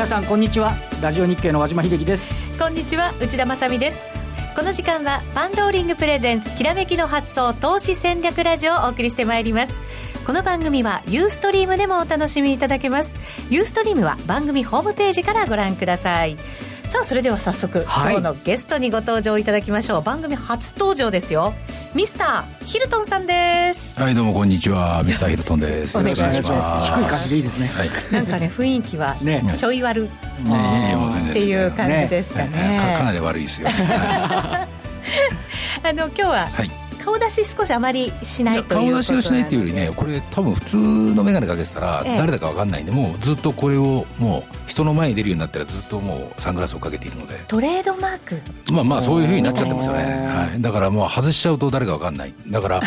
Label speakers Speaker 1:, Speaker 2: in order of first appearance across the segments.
Speaker 1: 皆さんこんにちは。ラジオ日経の和島秀樹です。
Speaker 2: こんにちは内田まさです。この時間はパンローリングプレゼンツきらめきの発想投資戦略ラジオをお送りしてまいります。この番組はユーストリームでもお楽しみいただけます。ユーストリームは番組ホームページからご覧ください。さあそれでは早速、はい、今日のゲストにご登場いただきましょう。番組初登場ですよ。ミスターヒルトンさんです。
Speaker 3: はいどうもこんにちは。ミスターヒルトンです。よろしくお願いします。
Speaker 1: 低い感じでいいですね、
Speaker 2: はい、なんかね雰囲気はちょい悪、ね、っていう感じですかね、
Speaker 3: ね、かなり悪いですよ、あ
Speaker 2: の今日は、はい顔出し少しあまりしないという
Speaker 3: 顔出しをしないというよりねこれ多分普通の眼鏡かけてたら誰だか分かんないんで、もうずっとこれをもう人の前に出るようになったらずっともうサングラスをかけているので。
Speaker 2: トレードマーク。
Speaker 3: まあまあそういうふうになっちゃってますよね、はい、だからもう外しちゃうと誰か分かんない。だから、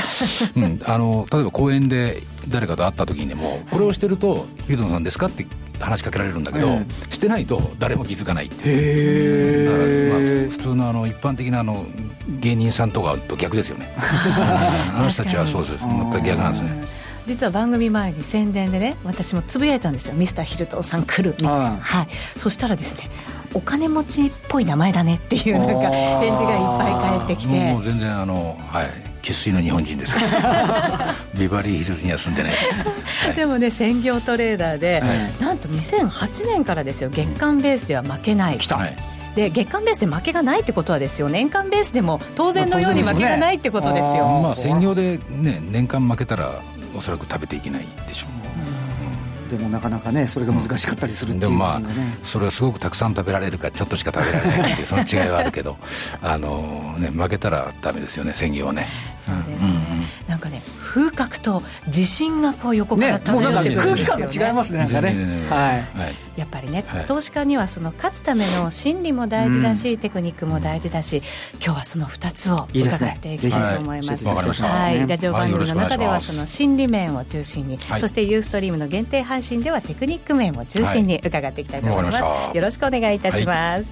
Speaker 3: うん、あの例えば公園で誰かと会った時にでもこれをしてると「ヒルトンさんですか?」って話しかけられるんだけど、してないと誰も気づかないっていう。だから、まあ、普通のあの一般的なあの芸人さんとかと逆ですよね。あの人たちはそうです全く逆なんですね。
Speaker 2: 実は番組前に宣伝でね私もつぶやいたんですよ「ミスターヒルトンさん来る」みたいな。はい。そしたらですねお金持ちっぽい名前だねっていうなんか返事がいっぱい返ってきて。
Speaker 3: もう全然あのはい生粋の日本人ですビバリーヒルズには住んでないです、
Speaker 2: はい、でもね専業トレーダーで、はい、なんと2008年からですよ月間ベースでは負けない
Speaker 1: 来た、はい
Speaker 2: で月間ベースで負けがないってことはですよ年間ベースでも当然のように負けがないってことですよ、
Speaker 3: まあ、専業で、ね、年間負けたらおそらく食べていけないでしょう
Speaker 1: でもなかなかねそれが難しかったりするっていう、
Speaker 3: でもまあそれはすごくたくさん食べられるかちょっとしか食べられないっていうその違いはあるけどあの、ね、負けたらダメですよね専業はね
Speaker 2: そうですね、うんうん、なんかね風格と自信がこう横から漂ってくるんですよね、ね、空
Speaker 1: 気感が違いますねなんかね、
Speaker 2: はい、やっぱりね、はい、投資家にはその勝つための心理も大事だし、うん、テクニックも大事だし今日はその2つを伺っていきたいと思います、
Speaker 3: はい、
Speaker 2: はい、ラジオ番組の中ではその心理面を中心に、そしてユーストリームの限定配信ではテクニック面を中心に伺っていきたいと思います、よろしくお願いいたします、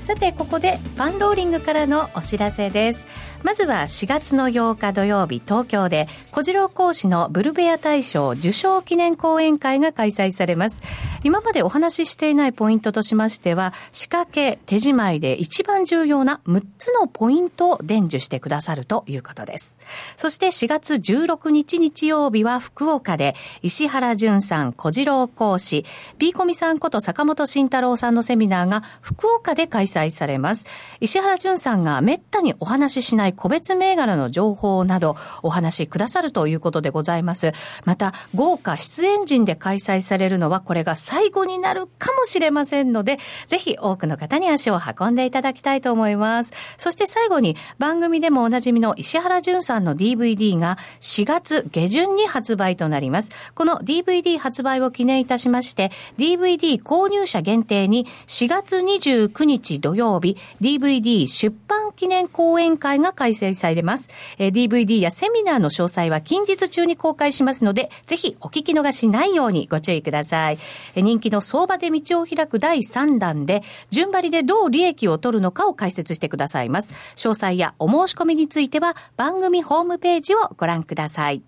Speaker 2: さてここでパンローリングからのお知らせですまずは4月の8日土曜日東京で小次郎講師のブルベア大賞受賞記念講演会が開催されます。今までお話ししていないポイントとしましては仕掛け手仕舞いで一番重要な6つのポイントを伝授してくださるということです。そして4月16日日曜日は福岡で石原淳さん小次郎講師 B コミさんこと坂本慎太郎さんのセミナーが福岡で開催されます。石原淳さんがめったにお話ししないい個別銘柄の情報などお話しくださるということでございます。また、豪華出演陣で開催されるのはこれが最後になるかもしれませんので、ぜひ多くの方に足を運んでいただきたいと思います。そして最後に番組でもおなじみの石原淳さんの DVD が4月下旬に発売となります。この DVD 発売を記念いたしまして、DVD 購入者限定に4月29日土曜日、DVD 出版記念講演会が開催されます。えー、DVD やセミナーの詳細は近日中に公開しますので、ぜひお聞き逃しないようにご注意ください。えー、人気の相場で道を開く第3弾で、順張りでどう利益を取るのかを解説してくださいます。詳細やお申し込みについては番組ホームページをご覧ください。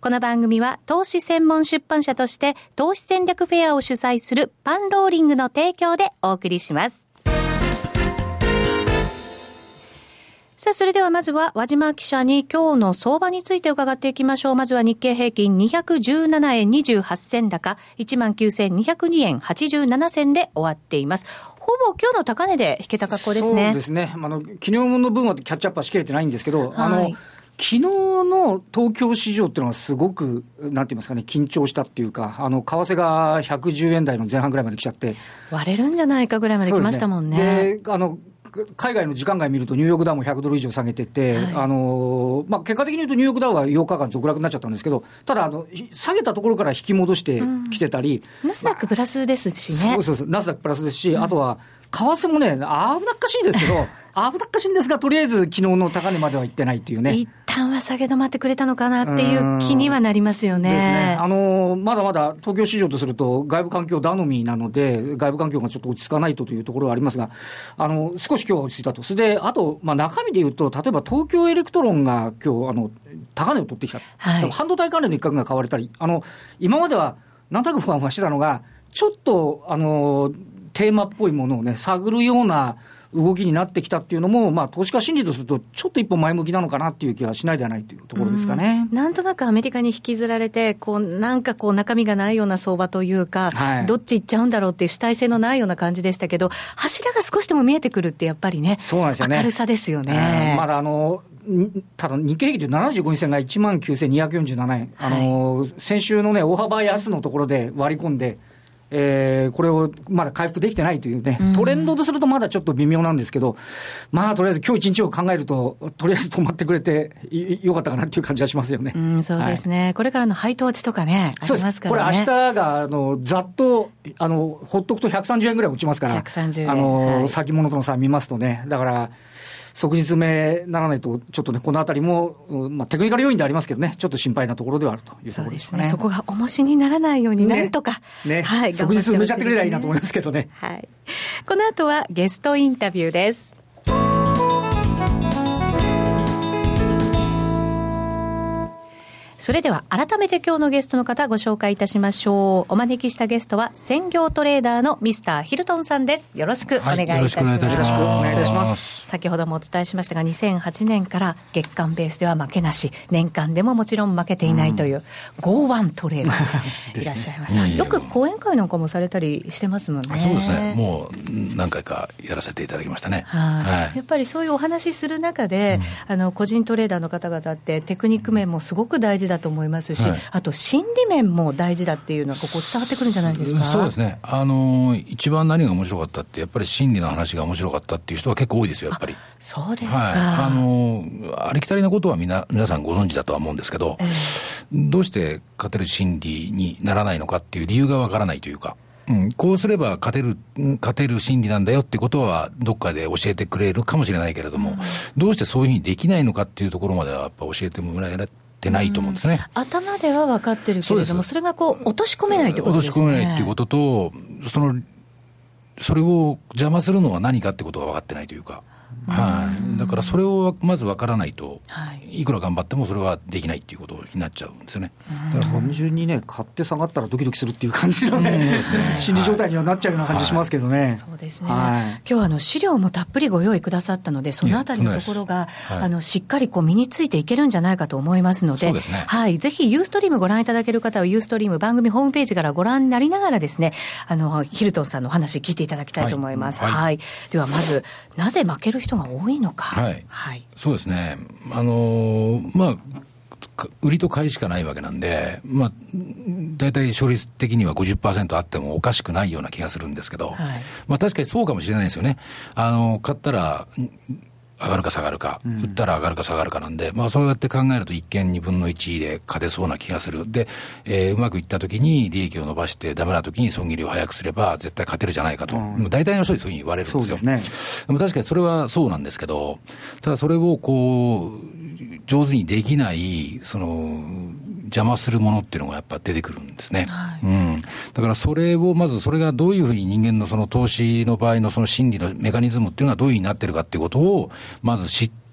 Speaker 2: この番組は投資専門出版社として投資戦略フェアを主催するパンローリングの提供でお送りします。さあ、それではまずは和島記者に今日の相場について伺っていきましょう。まずは日経平均217円28銭高、19,202円87銭で終わっています。ほぼ今日の高値で引けた格好ですね。
Speaker 1: そうですね。あの、昨日の分はキャッチアップはしきれてないんですけど、はい、あの、昨日の東京市場っていうのはすごく、なんて言いますかね、緊張したっていうか、あの、為替が110円台の前半ぐらいまで来ちゃって。
Speaker 2: 割れるんじゃないかぐらいまで来ましたもんね。
Speaker 1: で、ね、あの、海外の時間外見ると、ニューヨークダウも100ドル以上下げてて、はい、あのまあ、結果的に言うと、ニューヨークダウは8日間続落になっちゃったんですけど、ただあの、下げたところから引き戻してきてたり、
Speaker 2: うん、ナスダックプラスですしね。
Speaker 1: そうそうそう、ナスダックプラスですし、うん、あとは、為替もね、危なっかしいですけど、危なっかしいんですが、とりあえず昨日の高値まではいってないっていうね。
Speaker 2: 一旦は下げ止まってくれたのかなっていう気にはなりますよね。ですね。
Speaker 1: あのまだまだ東京市場とすると、外部環境頼みなので、外部環境がちょっと落ち着かないとというところはありますが、あの少し今日は落ち着いたと。それで、あと、まあ、中身で言うと、例えば東京エレクトロンが今日あの高値を取ってきた。はい、半導体関連の一角が買われたり、あの今まではなんとなく不安はしてたのが、ちょっと、あの、テーマっぽいものをね、探るような動きになってきたっていうのも、まあ、投資家心理とすると、ちょっと一歩前向きなのかなっていう気はしないではないというところですかね。
Speaker 2: なんとなくアメリカに引きずられて、こう、なんかこう、中身がないような相場というか、はい、どっち行っちゃうんだろうっていう主体性のないような感じでしたけど、柱が少しでも見えてくるって、やっぱりね、
Speaker 1: そうなんですよね。
Speaker 2: 明るさですよね。
Speaker 1: まだあのただ日経平均で75日線が1万9247円、あの先週のね、大幅安のところで割り込んで、えー、これをまだ回復できてないというね、トレンドとするとまだちょっと微妙なんですけど、まあ、とりあえず今日一日を考えると、とりあえず止まってくれてよかったかなっていう感じはしますよね。
Speaker 2: うん、そうですね、はい、これからの配当値とかね、ありますから
Speaker 1: ね。これ、明日があのざっとあのほっとくと130円ぐらい落ちますから、
Speaker 2: 130円。
Speaker 1: あの、はい、先物との差見ますとね、だから、即日目ならないと、ちょっとね、このあたりも、まあ、テクニカル要因でありますけどね、ちょっと心配なところではあるというところですね。
Speaker 2: そ、ね、こが重しにならないようになんとか、
Speaker 1: ね、ね、はい、即日埋めちゃってくれりゃいいなと思いますけどね。
Speaker 2: はい。この後はゲストインタビューです。それでは改めて今日のゲストの方ご紹介いたしましょう。お招きしたゲストは専業トレーダーのミスターヒルトンさんです。よろしくお願いいたします。はい、よろしくお願いいたします。先ほどもお伝えしましたが、2008年から月間ベースでは負けなし、年間でももちろん負けていないという、ゴーワントレーダー いらっしゃいます。よく講演会なんかもされたりしてますもんね。
Speaker 3: そうですね。もう何回かやらせていただきましたね。
Speaker 2: はい。やっぱりそういうお話しする中で、うん、あの、個人トレーダーの方々ってテクニック面もすごく大事だと思いますし、はい、あと心理面も大事だっていうのは、ここ伝わってくるんじゃないですか？
Speaker 3: そうですね、あの一番何が面白かったって、やっぱり心理の話が面白かったっていう人は結構多いですよ、やっぱり。
Speaker 2: そうですか、
Speaker 3: はい、あのありきたりなことはみな皆さんご存知だとは思うんですけど、えー、どうして勝てる心理にならないのかっていう理由がわからないというか。うん、こうすれば勝てる、勝てる心理なんだよってことは、どっかで教えてくれるかもしれないけれども、うん、どうしてそういうふうにできないのかっていうところまでは、やっぱ教えてもらえてないと思うんですね。
Speaker 2: 頭では分かってるけれども、それがこう、落とし込めないってことですね。
Speaker 3: 落とし込めないっていうことと、その、それを邪魔するのは何かってことが分かってないというか。はい、だからそれをまず分からないと、はい、いくら頑張ってもそれはできないっていうことになっちゃうんですよね。
Speaker 1: だから単純にね、買って下がったらドキドキするっていう感じのね、ね心理状態にはなっちゃうような感じしますけどね。はい、
Speaker 2: そうですね、はい、今日はあの資料もたっぷりご用意くださったので、そのあたりのところが、あのしっかりこう身についていけるんじゃないかと思いますので、でね、はい、ぜひユーストリームご覧いただける方は、ユーストリーム番組ホームページからご覧になりながらですね、あのヒルトンさんのお話聞いていただきたいと思います。はい。ではまず、なぜ負ける人が多いのか。
Speaker 3: はい、はい、そうですね、あのー、まあ、売りと買いしかないわけなんで、まあ、大体勝率的には50%あってもおかしくないような気がするんですけど、はい、まあ確かにそうかもしれないですよね。あの、買ったら、上がるか下がるか、売ったら上がるか下がるかなんで、まあそうやって考えると一見2分の1で勝てそうな気がする。で、えー、うまくいったときに利益を伸ばして、ダメなときに損切りを早くすれば絶対勝てるじゃないかと。うん、大体の人にそういうふうに言われるんですよ。でね、でも確かにそれはそうなんですけど、ただそれをこう、上手にできない、その、邪魔するものっていうのがやっぱ出てくるんですね。はい、うん。だからそれを、まずそれがどういうふうに人間のその投資の場合のその心理のメカニズムっていうのがどういうふうになってるかっていうことを、まず知って、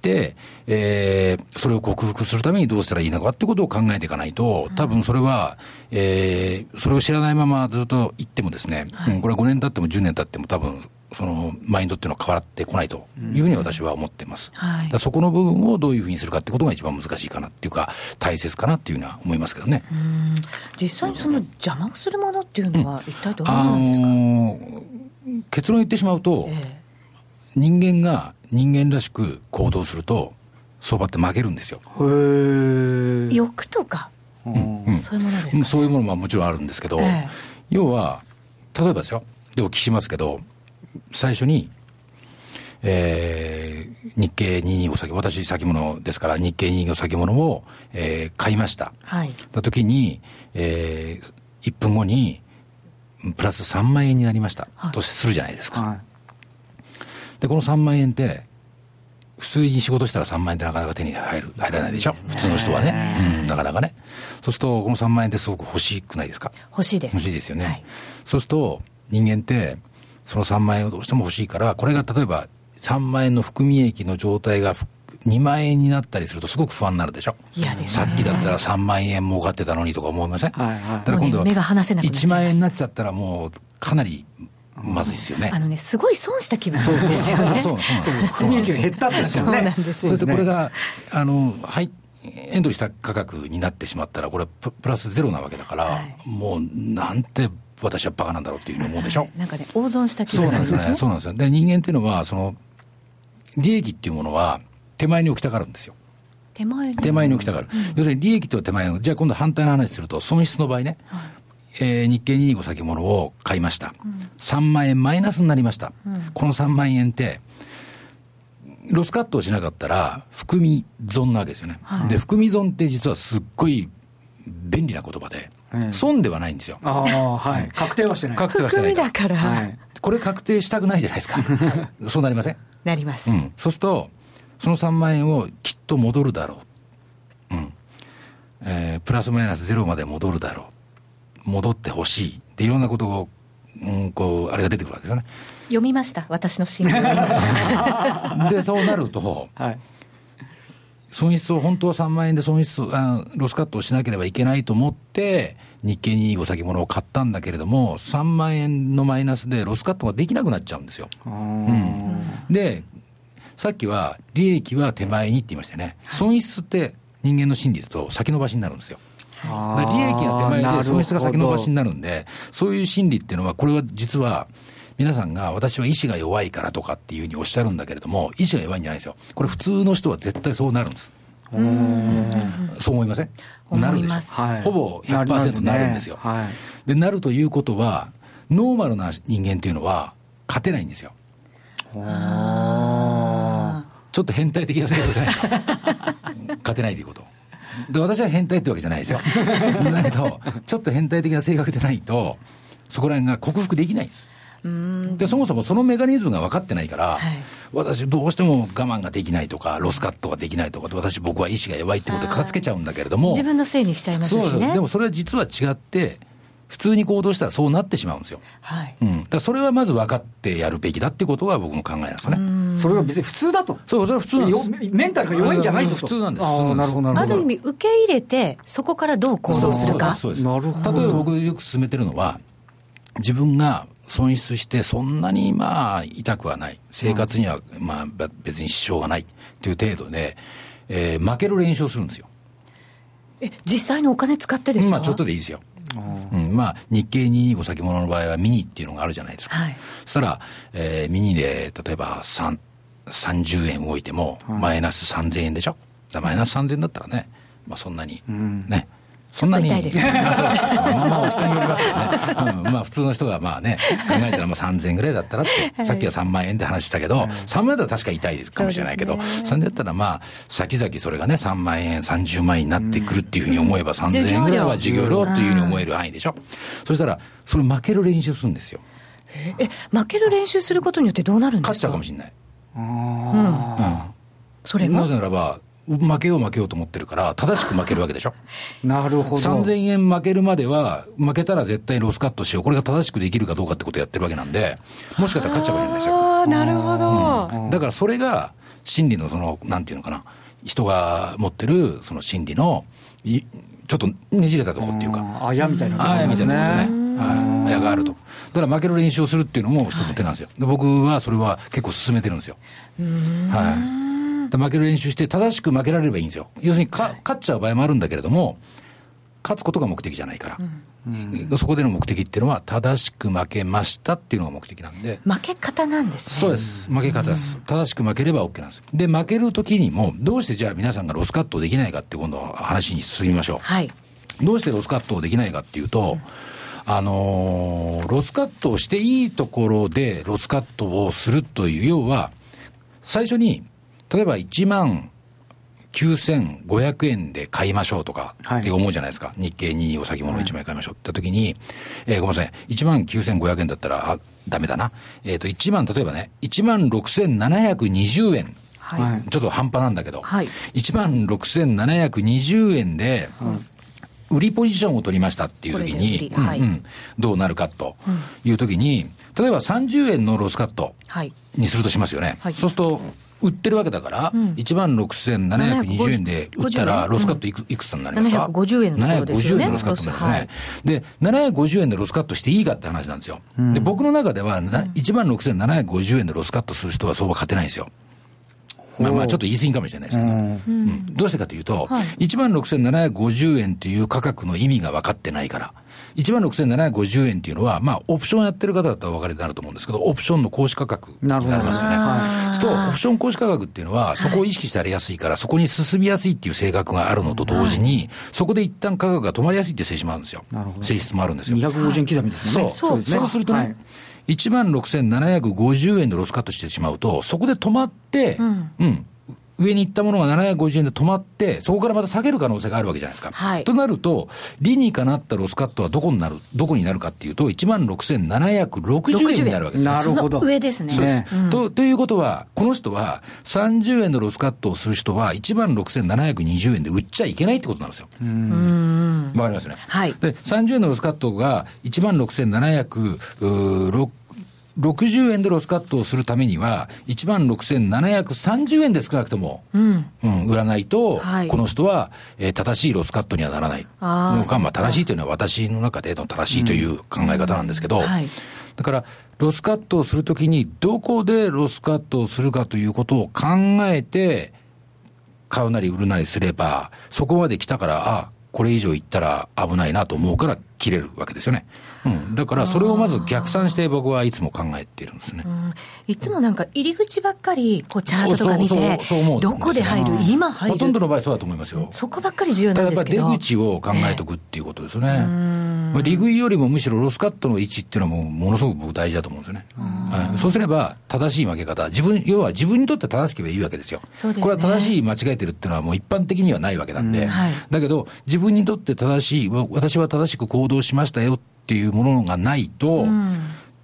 Speaker 3: えー、それを克服するためにどうしたらいいのかってことを考えていかないと、多分それは、えー、それを知らないままずっと言ってもですね、はい、うん、これは5年経っても10年経っても多分そのマインドっていうのは変わってこないというふうに私は思ってます。はい、そこの部分をどういうふうにするかってことが一番難しいかなっていうか、大切かなっていうのは思いますけどね。
Speaker 2: 実際にその邪魔するものっていうのは、一体どうなんですか、うんあの
Speaker 3: ー、結論言ってしまうと、えー、人間が人間らしく行動すると、相場って負けるんですよ。
Speaker 2: 欲とか、うんうん、そういうものですか、ね、
Speaker 3: そういうものはもちろんあるんですけど、えー、要は、例えばですよ、でお聞きしますけど、最初に、えー、日経225先、私先物ですから、日経225先物を、えー、買いました。はい。た時に、えー、1分後に、プラス3万円になりました。はい、とするじゃないですか。はい、で、この3万円って、普通に仕事したら3万円ってなかなか手に入る、入らないでしょ普通の人はね。うん、なかなかね。そうすると、この3万円ってすごく欲しくないですか？
Speaker 2: 欲しいです。
Speaker 3: 欲しいですよね。はい、そうすると、人間って、その3万円をどうしても欲しいから、これが例えば3万円の含み益の状態が2万円になったりするとすごく不安になるでしょ。
Speaker 2: いやです、ね、
Speaker 3: さっきだったら3万円儲かってたのにとか思いません、はいはい、だ
Speaker 2: から今度は1
Speaker 3: 万円になっちゃったらもうかなりまずいですよね。
Speaker 2: あのね、すごい損した気分なんですよね。そうそうそう。
Speaker 1: そう利益が減ったんですよね。そうなんです
Speaker 3: それでこれが、あの、はい、エントリーした価格になってしまったら、これプラスゼロなわけだから、はい、もうなんて私はバカなんだろうっていうふうに思うでしょ？はい、
Speaker 2: なんかね、大損した気分
Speaker 3: なんですね。そうなんですよ。で、人間っていうのは、その、利益っていうものは手前に置きたがるんですよ。
Speaker 2: 手前に
Speaker 3: 手前に置きたがる。うん、要するに利益と手前の、じゃあ今度反対の話すると、損失の場合ね、はい、えー、日経225先物を買いました、うん、3万円マイナスになりました、うん、この3万円って、ロスカットをしなかったら、含み損なわけですよね、はい、で含み損って実はすっごい便利な言葉で、損ではないんですよ。
Speaker 1: ああ、はい。確定はしてない。
Speaker 3: 確定はしてない
Speaker 2: だから、はい、
Speaker 3: これ確定したくないじゃないですか。そうなりません？
Speaker 2: なります。
Speaker 3: うん。そうすると、その3万円をきっと戻るだろう。うん。えー、プラスマイナスゼロまで戻るだろう。戻ってほしい。で、いろんなことを、うん、こう、あれが出てくるわけですよね。
Speaker 2: 読みました、私の新
Speaker 3: 聞 で、そうなると、はい、損失を、本当は3万円で損失あ、ロスカットをしなければいけないと思って、日経225先物を買ったんだけれども、3万円のマイナスでロスカットができなくなっちゃうんですよ。うん、で、さっきは利益は手前にって言いましたよね、損失って人間の心理だと先延ばしになるんですよ。利益が手前で損失が先延ばしになるんで、そういう心理っていうのは、これは実は、皆さんが私は意志が弱いからとかっていうふうにおっしゃるんだけれども、意志が弱いんじゃないですよ。これ普通の人は絶対そうなるんです。うん、そう思いません？なるでしょ、はい、ほぼ100%なるんですよ、ねはい、でなるということはノーマルな人間っていうのは勝てないんですよ。ちょっと変態的な性格で 勝てないということで私は変態ってわけじゃないですよ。だけどちょっと変態的な性格でないとそこら辺が克服できないんです。でそもそもそのメカニズムが分かってないから、はい、私、どうしても我慢ができないとか、ロスカットができないとか、私、僕は意志が弱いってことで片付けちゃうんだけれども、
Speaker 2: 自分のせいにしちゃいますしね。
Speaker 3: でもそれは実は違って、普通に行動したらそうなってしまうんですよ。はい。うん。だからそれはまず分かってやるべきだってことが僕の考えなんですよね。
Speaker 1: それは別に普通だと。
Speaker 3: そう、それは普通なん
Speaker 1: です。メンタルが弱いんじゃないと。
Speaker 3: 普通なんです。
Speaker 1: ああ、なるほど、なるほど。
Speaker 2: ある意味、受け入れて、そこからどう行動するか。
Speaker 3: そうです。なるほど。例えば僕よく進めてるのは、自分が損失してそんなにまあ痛くはない。生活にはまあ別に支障がないっていう程度で、えー、負ける練習をするんですよ。
Speaker 2: え、実際にお金使ってですか？
Speaker 3: まあちょっとでいいですよ。うん、まあ、日経225先物の場合はミニっていうのがあるじゃないですか。はい、そしたら、えー、ミニで例えば3 30円動いても、マイナス3000円でしょ？マイナス3000円だったらね、まあそんなにね、うん
Speaker 2: そんなに。痛いですね。
Speaker 3: まあまあ人によりますよね。うん、まあ普通の人がまあね、考えたらまあ3000円ぐらいだったらって、さっきは3万円って話したけど、3万円だったら確か痛いですかもしれないけど、3万円だったらまあ、先々それがね、3万円、30万円になってくるっていうふうに思えば3000円ぐらいは授業料っていうふうに思える範囲でしょ。そしたら、それ負ける練習するんですよ。
Speaker 2: え、負ける練習することによってどうなるんですか？
Speaker 3: 勝っちゃうかもしれない。うん。
Speaker 2: それが？
Speaker 3: なぜならば、負けよう負けようと思ってるから、正しく負けるわけでしょ。
Speaker 1: なるほど。3000
Speaker 3: 円負けるまでは、負けたら絶対ロスカットしよう。これが正しくできるかどうかってことをやってるわけなんで、もしかしたら勝っちゃうかもしれないですよ。
Speaker 2: ああ、なるほど、
Speaker 3: うん、だからそれが、心理のその、なんていうのかな、人が持ってる、その心理の、ちょっとねじれたとこっていうか。
Speaker 1: あやみたいな、
Speaker 3: あやみたいなですね。はい。あやがあると。だから負ける練習をするっていうのも一つ手なんですよ。で僕はそれは結構進めてるんですよ。はい。負ける練習して、正しく負けられればいいんですよ。要するにか、勝っちゃう場合もあるんだけれども、勝つことが目的じゃないから。うん、そこでの目的っていうのは、正しく負けましたっていうのが目的なんで。
Speaker 2: 負け方なんですね。
Speaker 3: そうです。負け方です。正しく負ければ OK なんです。で、負けるときにも、どうしてじゃあ皆さんがロスカットできないかって今度話に進みましょう。はい。どうしてロスカットをできないかっていうと、うん、あのー、ロスカットをしていいところでロスカットをするという、要は、最初に例えば1万9500円で買いましょうとかって思うじゃないですか。はい、日経2お先物1枚買いましょうって時に、えー、ごめんなさい。1万9500円だったら、あ、ダメだな。えっ、ー、と、1万、例えばね、1万6720円。はい、ちょっと半端なんだけど、はい、1万6720円で、売りポジションを取りましたっていう時に、はい、うん、どうなるかという時に、例えば30円のロスカットにするとしますよね。はい、そうすると、売ってるわけだから、うん、1万6720円で売ったら、ロスカットいく,、いくつになりますか
Speaker 2: ?750 円のところですよね。750円
Speaker 3: のロスカットになりますね。はい、で、750円でロスカットしていいかって話なんですよ。うん、で、僕の中では、1万6750円でロスカットする人は相場勝てないんですよ。まあまあちょっと言い過ぎかもしれないですけど、うん、どうしてかというと、はい、1万6750円という価格の意味が分かってないから。1万6750円っていうのは、まあ、オプションやってる方だったらお分かりになると思うんですけど、オプションの行使価格になりますよね。そうすると、オプション行使価格っていうのは、そこを意識されやすいから、そこに進みやすいっていう性格があるのと同時に、そこで一旦価格が止まりやすいっていう性質もあるんですよ。性質もあるんですよ。
Speaker 1: 250円刻みですね。
Speaker 3: そう。そうするとね、1万6750円でロスカットしてしまうと、そこで止まって、うん、うん上に行ったものが750円で止まって、そこからまた下げる可能性があるわけじゃないですか。はい、となると、理にかなったロスカットはどこになる、どこになるかっていうと、1万6760円になるわけです。
Speaker 2: なるほど。上ですね。
Speaker 3: うん、とということは、この人は30円のロスカットをする人は、1万6720円で売っちゃいけないってことなんですよ。わかりますね。はい。で、30円のロスカットが1万6706 60円でロスカットをするためには、1万6730円で少なくとも、うん、うん、売らないと、はい、この人は、えー、正しいロスカットにはならない。あまあ、正しいというのは私の中での正しいという考え方なんですけど、うんはい、だから、ロスカットをするときに、どこでロスカットをするかということを考えて、買うなり売るなりすれば、そこまで来たから、あこれ以上いったら危ないなと思うから切れるわけですよね。うん、だからそれをまず逆算して僕はいつも考えているんですね。
Speaker 2: いつもなんか入り口ばっかりこうチャートとか見て、どこで入る、今入る？
Speaker 3: ほとんどの場合そうだと思いますよ。
Speaker 2: そこばっかり重要なんですけ
Speaker 3: ど。出口を考えておくっていうことですよね。まあ、利食いよりもむしろロスカットの位置っていうのはもものすごく僕大事だと思うんですよね。はい、そうすれば正しい負け方、自分、要は自分にとって正しければいいわけですよ。すね、これは正しい間違えてるっていうのはもう一般的にはないわけなんで、はい、だけど自分にとって正しい、私は正しく行動しましたよっていうものがないと、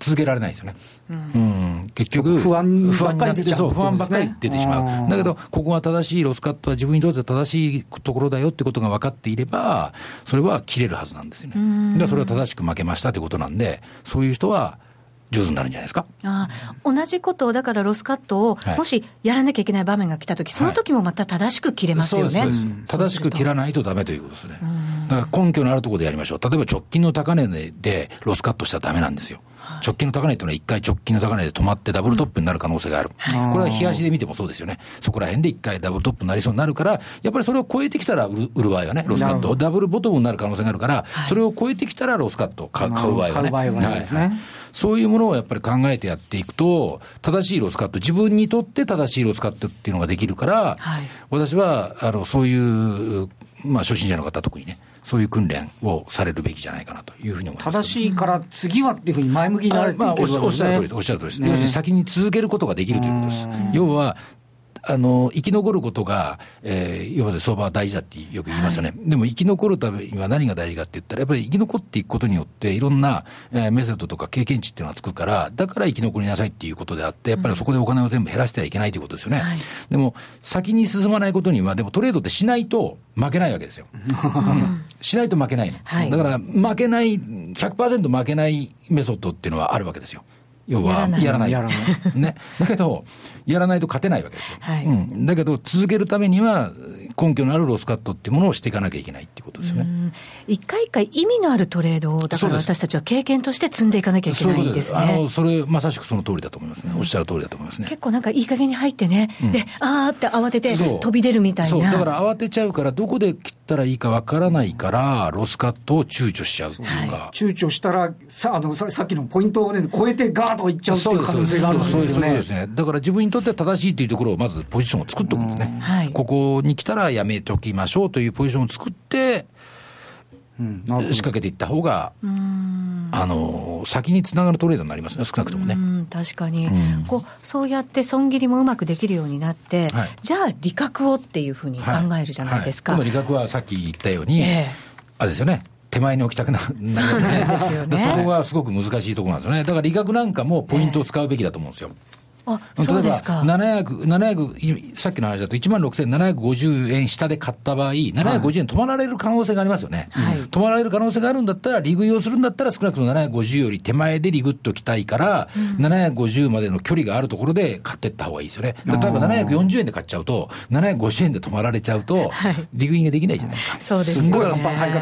Speaker 3: 続けられないですよね。うん、うん、結局、
Speaker 1: 不安ばっかり出ちゃう、
Speaker 3: 不安ばっかり出てしまう。だけど、ここが正しいロスカットは自分にとって正しいところだよってことが分かっていれば、それは切れるはずなんですよね。でそれは正しく負けましたってことなんで、そういう人は、上手になるんじゃないですか？あ
Speaker 2: 同じことを、だからロスカットを、もしやらなきゃいけない場面が来たとき、その時もまた正しく切れますよね、はい、
Speaker 3: 正しく切らないとだめということですね。だから根拠のあるところでやりましょう。例えば直近の高値でロスカットしたらだめなんですよ。直近の高値というのは一回直近の高値で止まってダブルトップになる可能性がある。これは冷やしで見てもそうですよね。そこら辺で一回ダブルトップになりそうになるから、やっぱりそれを超えてきたら売る場合はね、ロスカット。ダブルボトムになる可能性があるから、それを超えてきたらロスカット買う場合はね。買う場合はね。はいそういうものをやっぱり考えてやっていくと、正しいロスカット、自分にとって正しいロスカットっていうのができるから、はい、私はあのそういう、まあ、初心者の方、特にね、そういう訓練をされるべきじゃないかなというふうに思います、
Speaker 1: 正しいから次はっていうふうに前向きになれてる、まあ、お
Speaker 3: っしゃる通りです、おっしゃる通りです、ね、要するに先に続けることができるということです。要はあの、生き残ることが、えー、要は相場は大事だってよく言いますよね。はい、でも生き残るためには何が大事かって言ったら、やっぱり生き残っていくことによって、いろんな、えー、メソッドとか経験値っていうのがつくから、だから生き残りなさいっていうことであって、やっぱりそこでお金を全部減らしてはいけないということですよね。はい、でも、先に進まないことには、でもトレードってしないと負けないわけですよ。しないと負けないの。はい、だから、負けない、100%負けないメソッドっていうのはあるわけですよ。要はやらない。やらない。ね。だけど、やらないと勝てないわけですよ。はい、うん。だけど、続けるためには、根拠のあるロスカットっていうものをしていかなきゃいけないっていうことですよね。
Speaker 2: 一回一回意味のあるトレードを、だから私たちは経験として積んでいかなきゃいけないですね。あの、
Speaker 3: それ、まさしくその通りだと思いますね。おっしゃる通りだと思いますね。
Speaker 2: 結構なんかいい加減に入ってね、うん、で、あーって慌てて飛び出るみたいな。そう、
Speaker 3: だから慌てちゃうから、どこで切ったらいいかわからないから、ロスカットを躊躇しちゃうっていうか。はい、
Speaker 1: 躊躇したら、さあのささっきのポイントをね、超えてガーッといっちゃうっていう可能性があるわけですよね。そうですね。
Speaker 3: だから自分にとって正しいというところをまずポジションを作っておくんですね。はい、ここに来たらやめときましょうというポジションを作って、うん、仕掛けていった方が、あの先につながるトレードになりますね、少なくともね。
Speaker 2: 確かに、うん、こう、そうやって損切りもうまくできるようになって、はい、じゃあ、利確をっていうふうに考えるじゃないですか。
Speaker 3: はいはい、利確はさっき言ったように、えー、あれですよね。手前に置きたくなる、
Speaker 2: んですよね。
Speaker 3: そこがすごく難しいところなんですよね。だから利確なんかもポイントを使うべきだと思うんですよ。
Speaker 2: あそうですか
Speaker 3: 例えば700、700、さっきの話だと1万6750円下で買った場合、750円止まられる可能性がありますよね。はい、止まられる可能性があるんだったら、利食いをするんだったら、少なくとも750より手前で利食っときたいから、うん、750までの距離があるところで買っていった方がいいですよね。例えば740円で買っちゃうと、750円で止まられちゃうと、利食いができないじゃないですか。
Speaker 2: そうですね。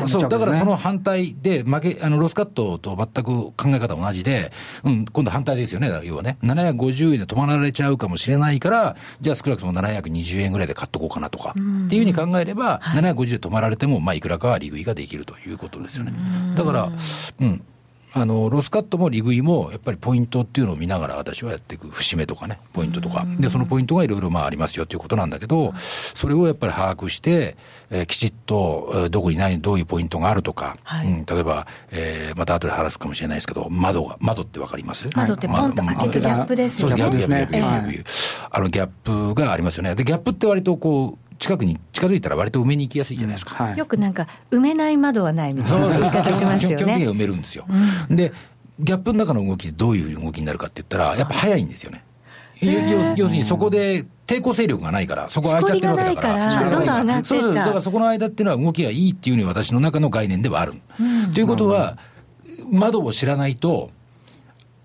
Speaker 3: そう、だからその反対で、負け、あの、ロスカットと全く考え方同じで、うん、今度反対ですよね、要はね。750円で止まられちゃうかもしれないから、じゃあ少なくとも720円ぐらいで買っとこうかなとか、っていうふうに考えれば、750で止まられても、まあ、いくらかは利食いができるということですよね。だから、うん、あのロスカットも利食いもやっぱりポイントっていうのを見ながら私はやっていく節目とかねポイントとかでそのポイントがいろいろまあありますよということなんだけどそれをやっぱり把握して、えー、きちっとどこに何どういうポイントがあるとか、はい、うん、例えば、えー、また後で話すかもしれないですけど窓が窓ってわかります？
Speaker 2: 窓ってポンと開けてギャップですよね。そうギャップですね。
Speaker 3: あのギャップがありますよね。でギャップって割とこう近くに近づいたら割と埋めに行きやすいじゃないですか。
Speaker 2: はい、よくなんか、埋めない窓はないみたいな言い方しますよね。基本的
Speaker 3: には埋めるんですよ。うん、で、ギャップの中の動きってどういう動きになるかって言ったら、やっぱ早いんですよね。要するにそこで抵抗勢力がないから、そこ空いちゃってるわけだから、
Speaker 2: どんどん上がってそう
Speaker 3: だからそこの間っていうのは動きがいいっていうふうに私の中の概念ではある。うん、ということは、窓を知らないと、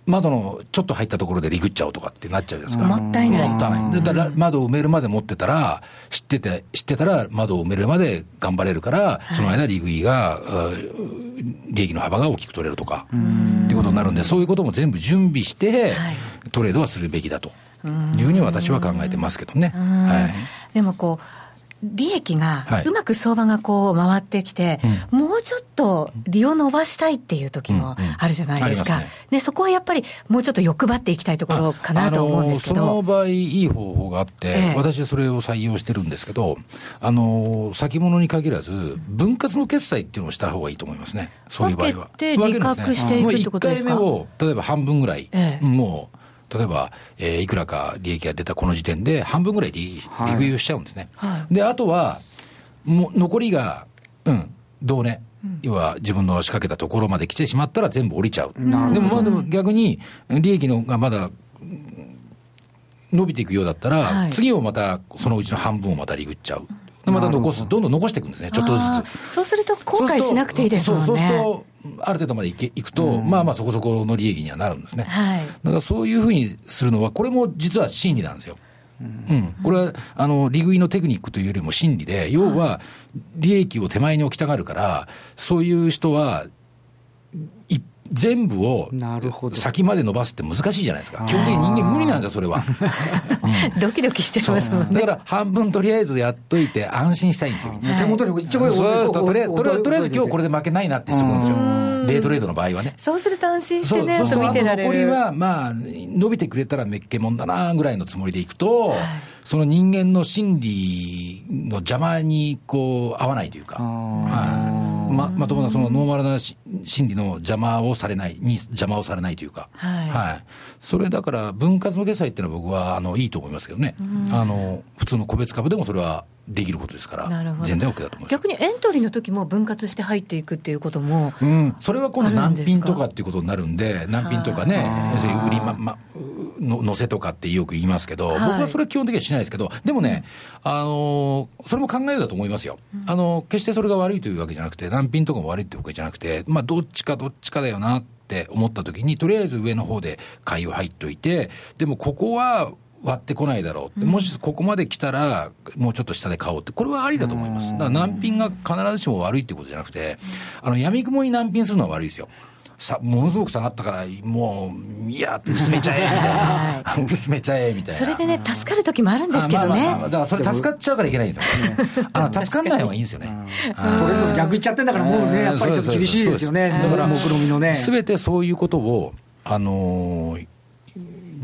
Speaker 3: 窓のちょっと入ったところでリグっちゃうとかってなっちゃうじゃないです
Speaker 2: か。もったいない。
Speaker 3: もったいない。だから窓を埋めるまで持ってたら、知ってて、知ってたら窓を埋めるまで頑張れるから、その間リグイが、利益の幅が大きく取れるとか、っていうことになるんで、そういうことも全部準備して、トレードはするべきだというふうに私は考えてますけどね。はい、
Speaker 2: でもこう利益が、うまく相場がこう回ってきて、はい、もうちょっと利を伸ばしたいっていう時もあるじゃないですか、うんうんすね、でそこはやっぱりもうちょっと欲張っていきたいところかなと思うんですけど。
Speaker 3: その場合、いい方法があって、ええ、私はそれを採用してるんですけど、あの先物に限らず、分割の決済っていうのをした方がいいと思いますね、そういう場合は。
Speaker 2: 分けて利確していくってことですか、
Speaker 3: 1回目を例えば半分ぐらい、ええ、もう例えば、えー、いくらか利益が出たこの時点で、半分ぐらい利食いをしちゃうんですね。はい、で、あとは、も残りが、うん、どうね。要は自分の仕掛けたところまで来てしまったら全部降りちゃう。でもまあでも逆に利益のがまだ伸びていくようだったら、はい、次をまたそのうちの半分をまたリグっちゃう。また残す、どんどん残していくんですね、ちょっとず
Speaker 2: つ。そうすると後悔しなくていいですもんね。
Speaker 3: そうすると、ある程度までいけいくと、うん、まあまあそこそこの利益にはなるんですね。はい、だからそういうふうにするのは、これも実は真理なんですよ。うん、これはあの利食いのテクニックというよりも真理で、要は利益を手前に置きたがるから、そういう人は、一全部を先まで伸ばすって難しいじゃないですか。基本的に人間無理なんだよ、それは。
Speaker 2: ドキドキしちゃいますもん
Speaker 3: ね。だから半分とりあえずやっといて安心したいんですよ。
Speaker 1: 手元に一番
Speaker 3: とりあえず今日これで負けないなって人なんですよ。デイトレードの場合はね。
Speaker 2: そうすると安心してね、
Speaker 3: そう見てられる。残りは、まあ、伸びてくれたらめっけもんだなぐらいのつもりでいくと、はいその人間の心理の邪魔にこう合わないというか、はいままともなそのノーマルな心理の邪魔をされない、に邪魔をされないというか、はい、はい、それだから分割の決済っていうのは僕はあのいいと思いますけどね、あの普通の個別株でもそれはできることですから、全然 OK だと思います。
Speaker 2: 逆にエントリーの時も分割して入っていくっていうことも、
Speaker 3: うん、それは今度、難品とかっていうことになるんで、難品とかね、要するに売り、まま、の乗せとかってよく言いますけど、僕はそれは基本的にはしないですけど、でもね、あのそれも考えだと思いますよ、あの決してそれが悪いというわけじゃなくて、難品とかも悪いってわけじゃなくて、まあ、どっちかどっちかだよなって思ったときに、とりあえず上の方で買いを入っといて、でもここは割ってこないだろうって、もしここまで来たら、もうちょっと下で買おうって、これはありだと思います。だから難品が必ずしも悪いってことじゃなくて、あの、闇雲に難品するのは悪いですよ。さものすごく下がったから、もう、いや、薄めちゃえみたいな、薄めちゃえみたいな。
Speaker 2: それでね、助かる時もあるんですけどね。
Speaker 3: だからそれ、助かっちゃうからいけないんですよ。あ 助かんない方がいいんですよね。
Speaker 1: トレンド逆いっちゃってんだから、もうね、やっぱりちょっと厳しいですよね、だから、目論みのね。
Speaker 3: すべてそういうことを、あのー、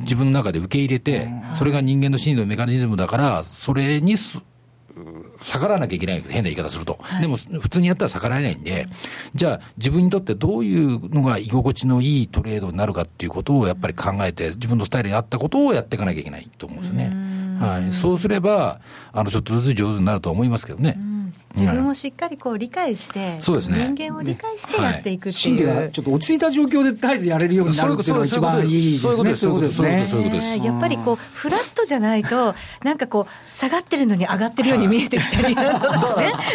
Speaker 3: 自分の中で受け入れて、それが人間の心理のメカニズムだから、それに逆らわなきゃいけない、変な言い方すると、はい、でも普通にやったら逆らえないんで、じゃあ、自分にとってどういうのが居心地のいいトレードになるかっていうことをやっぱり考えて、自分のスタイルに合ったことをやっていかなきゃいけないと思うんですね。はい、そうすれば、あのちょっとずつ上手になると思いますけどね。
Speaker 2: 自分をしっかりこう理解して、そうですね、人間を理解してやっていくっていう、心
Speaker 1: 理がちょっと落ち着いた状況で絶えずやれるようになるっていうのが一番いいですね。そういうことです
Speaker 2: ね。やっぱりこう、フラットじゃないと、なんかこう、下がってるのに上がってるように見えてきたり、ね、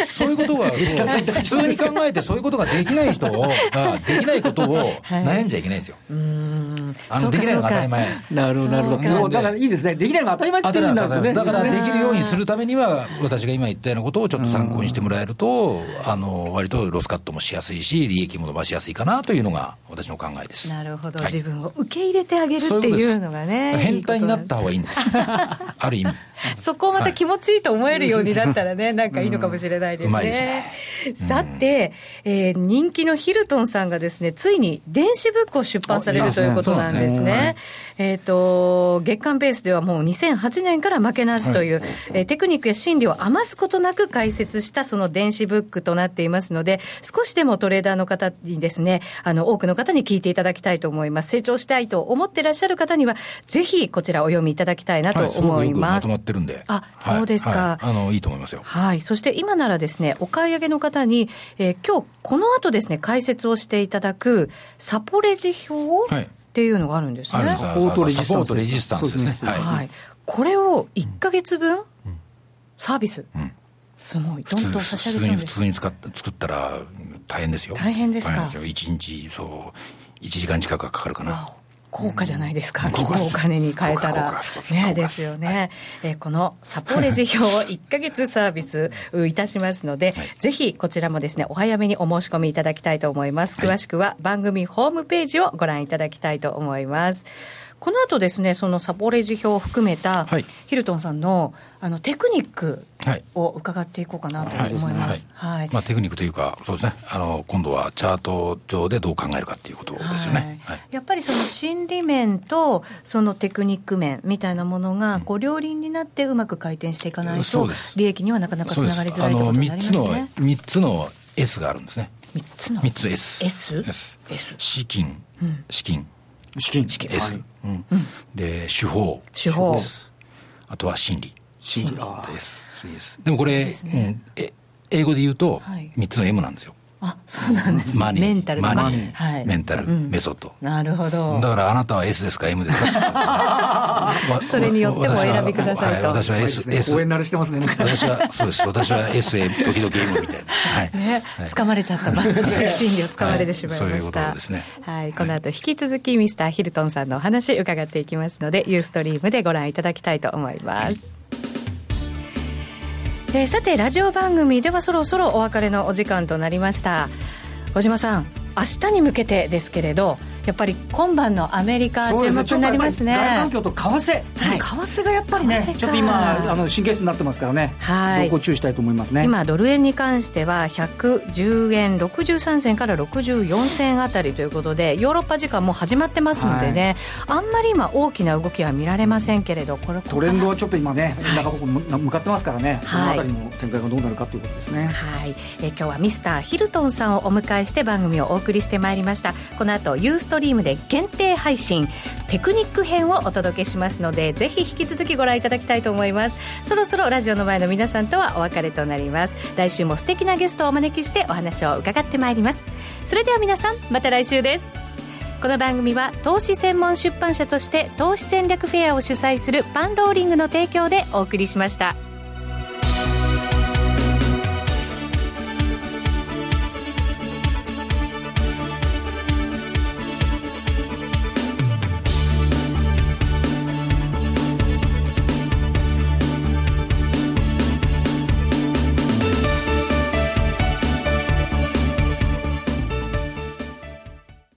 Speaker 3: そういうことが、普通に考えてそういうことができない人が、できないことを悩んじゃいけないんですよ。うん。あのできないのが当たり前。
Speaker 1: なるほど、なるほど。だからいいですね。できないのが当たり前っていうんだ
Speaker 3: だからできるようにするためには、私が今言ったようなことをちょっと参考にしてもらえると、あの割とロスカットもしやすいし、利益も伸ばしやすいかなというのが、私の考えです。
Speaker 2: なるほど、はい、自分を受け入れてあげるっていうのがね。
Speaker 3: 変態になった方がいいんです。ある意味。
Speaker 2: そこをまた気持ちいいと思えるようになったらね、なんかいいのかもしれないですね。すねさて、えー、人気のヒルトンさんがですね、ついに電子ブックを出版されるということなんですね。えっ、と、月間ベースではもう2008年から負けなしという、はい、えー、テクニックや心理を余すことなく解説したその電子ブックとなっていますので、少しでもトレーダーの方にですね、あの、多くの方に聞いていただきたいと思います。成長したいと思ってらっしゃる方には、ぜひこちらお読みいただきたいなと思います。
Speaker 3: はい、まってるんで。
Speaker 2: あ、そうですか、は
Speaker 3: い、あの、いいと思いますよ。
Speaker 2: はい。そして今ならですね、お買い上げの方に、えー、今日この後ですね、解説をしていただく、サポレジ表、はいっていうのがあるんですね。
Speaker 3: サポートレジスタンスですね。
Speaker 2: はい。これを1か月分、サービス、すごい、どんどん差し上げちゃうんです
Speaker 3: 普通に使っ作ったら大変ですよ。
Speaker 2: 大変ですか。
Speaker 3: 1日、そう、1時間近くかかるかな。
Speaker 2: 高価じゃないですか、きっとお金に変えたら。ね、ですよね。えこのサポレジ表を1か月サービスいたしますので、ぜひこちらもですね、お早めにお申し込みいただきたいと思います。詳しくは番組ホームページをご覧いただきたいと思います。この後ですね、そのサポレジ表を含めた、はい、ヒルトンさんのあのテクニックを伺っていこうかなと思います。
Speaker 3: はい。まあテクニックというか、そうですね。あの今度はチャート上でどう考えるかっていうことですよね。
Speaker 2: はい、やっぱりその心理面とそのテクニック面みたいなものがこう両輪になってうまく回転していかないと、利益にはなかなかつながりづらいということになりますね。
Speaker 3: 三つの S があるんですね。
Speaker 2: 三つの
Speaker 3: 三つ S。
Speaker 2: S。
Speaker 3: S？資金、資金。
Speaker 1: 資金。
Speaker 3: 資金。S。うん。で手法。
Speaker 2: 手法。
Speaker 3: あとは心理。心理です。でもこれ、ね、え英語で言うと3つの M なんですよ。
Speaker 2: あそうなんです、
Speaker 3: マニー。
Speaker 2: メンタル
Speaker 3: マニー、はい、メンタル、うん、メソッド。
Speaker 2: なるほど。
Speaker 3: だからあなたは S ですか？M ですか？
Speaker 2: それによってもお選びくださいと。
Speaker 3: 私は S,
Speaker 1: ね、S 応援慣れしてますね
Speaker 3: 私はそうです。私は S へ時々 M みたいな、はい。
Speaker 2: ね掴まれちゃった心理を掴まれてしまいました、はい、そういうこと
Speaker 3: ですね。
Speaker 2: はいこの後引き続きミスターヒルトンさんのお話伺っていきますのでユーストリームでご覧いただきたいと思います、えー、さてラジオ番組ではそろそろお別れのお時間となりました。小島さん明日に向けてですけれどやっぱり今晩のアメリカ注目になりますね。
Speaker 1: 外環境と為替、はい、為替がやっぱりね、ちょっと今あの神経質になってますからね。はい。動向注意したいと思いますね。
Speaker 2: 今ドル円に関しては110円63銭から64銭あたりということで、ヨーロッパ時間も始まってますのでね、はい、あんまり今大きな動きは見られませんけれど、これ
Speaker 1: トレンドはちょっと今ね、はい、中方向向かってますからね、そのあたりの展開がどうなるかということですね。
Speaker 2: はい。え今日はミスターヒルトンさんをお迎えして番組をお送りしてまいりました。この後ユーストリームで限定定配信テクニック編をお届けしますのでぜひ引き続きご覧いただきたいと思います。そろそろラジオの前の皆さんとはお別れとなります。来週も素敵なゲストをお招きしてお話を伺ってまいります。それでは皆さんまた来週です。この番組は投資専門出版社として投資戦略フェアを主催するパンローリングの提供でお送りしました。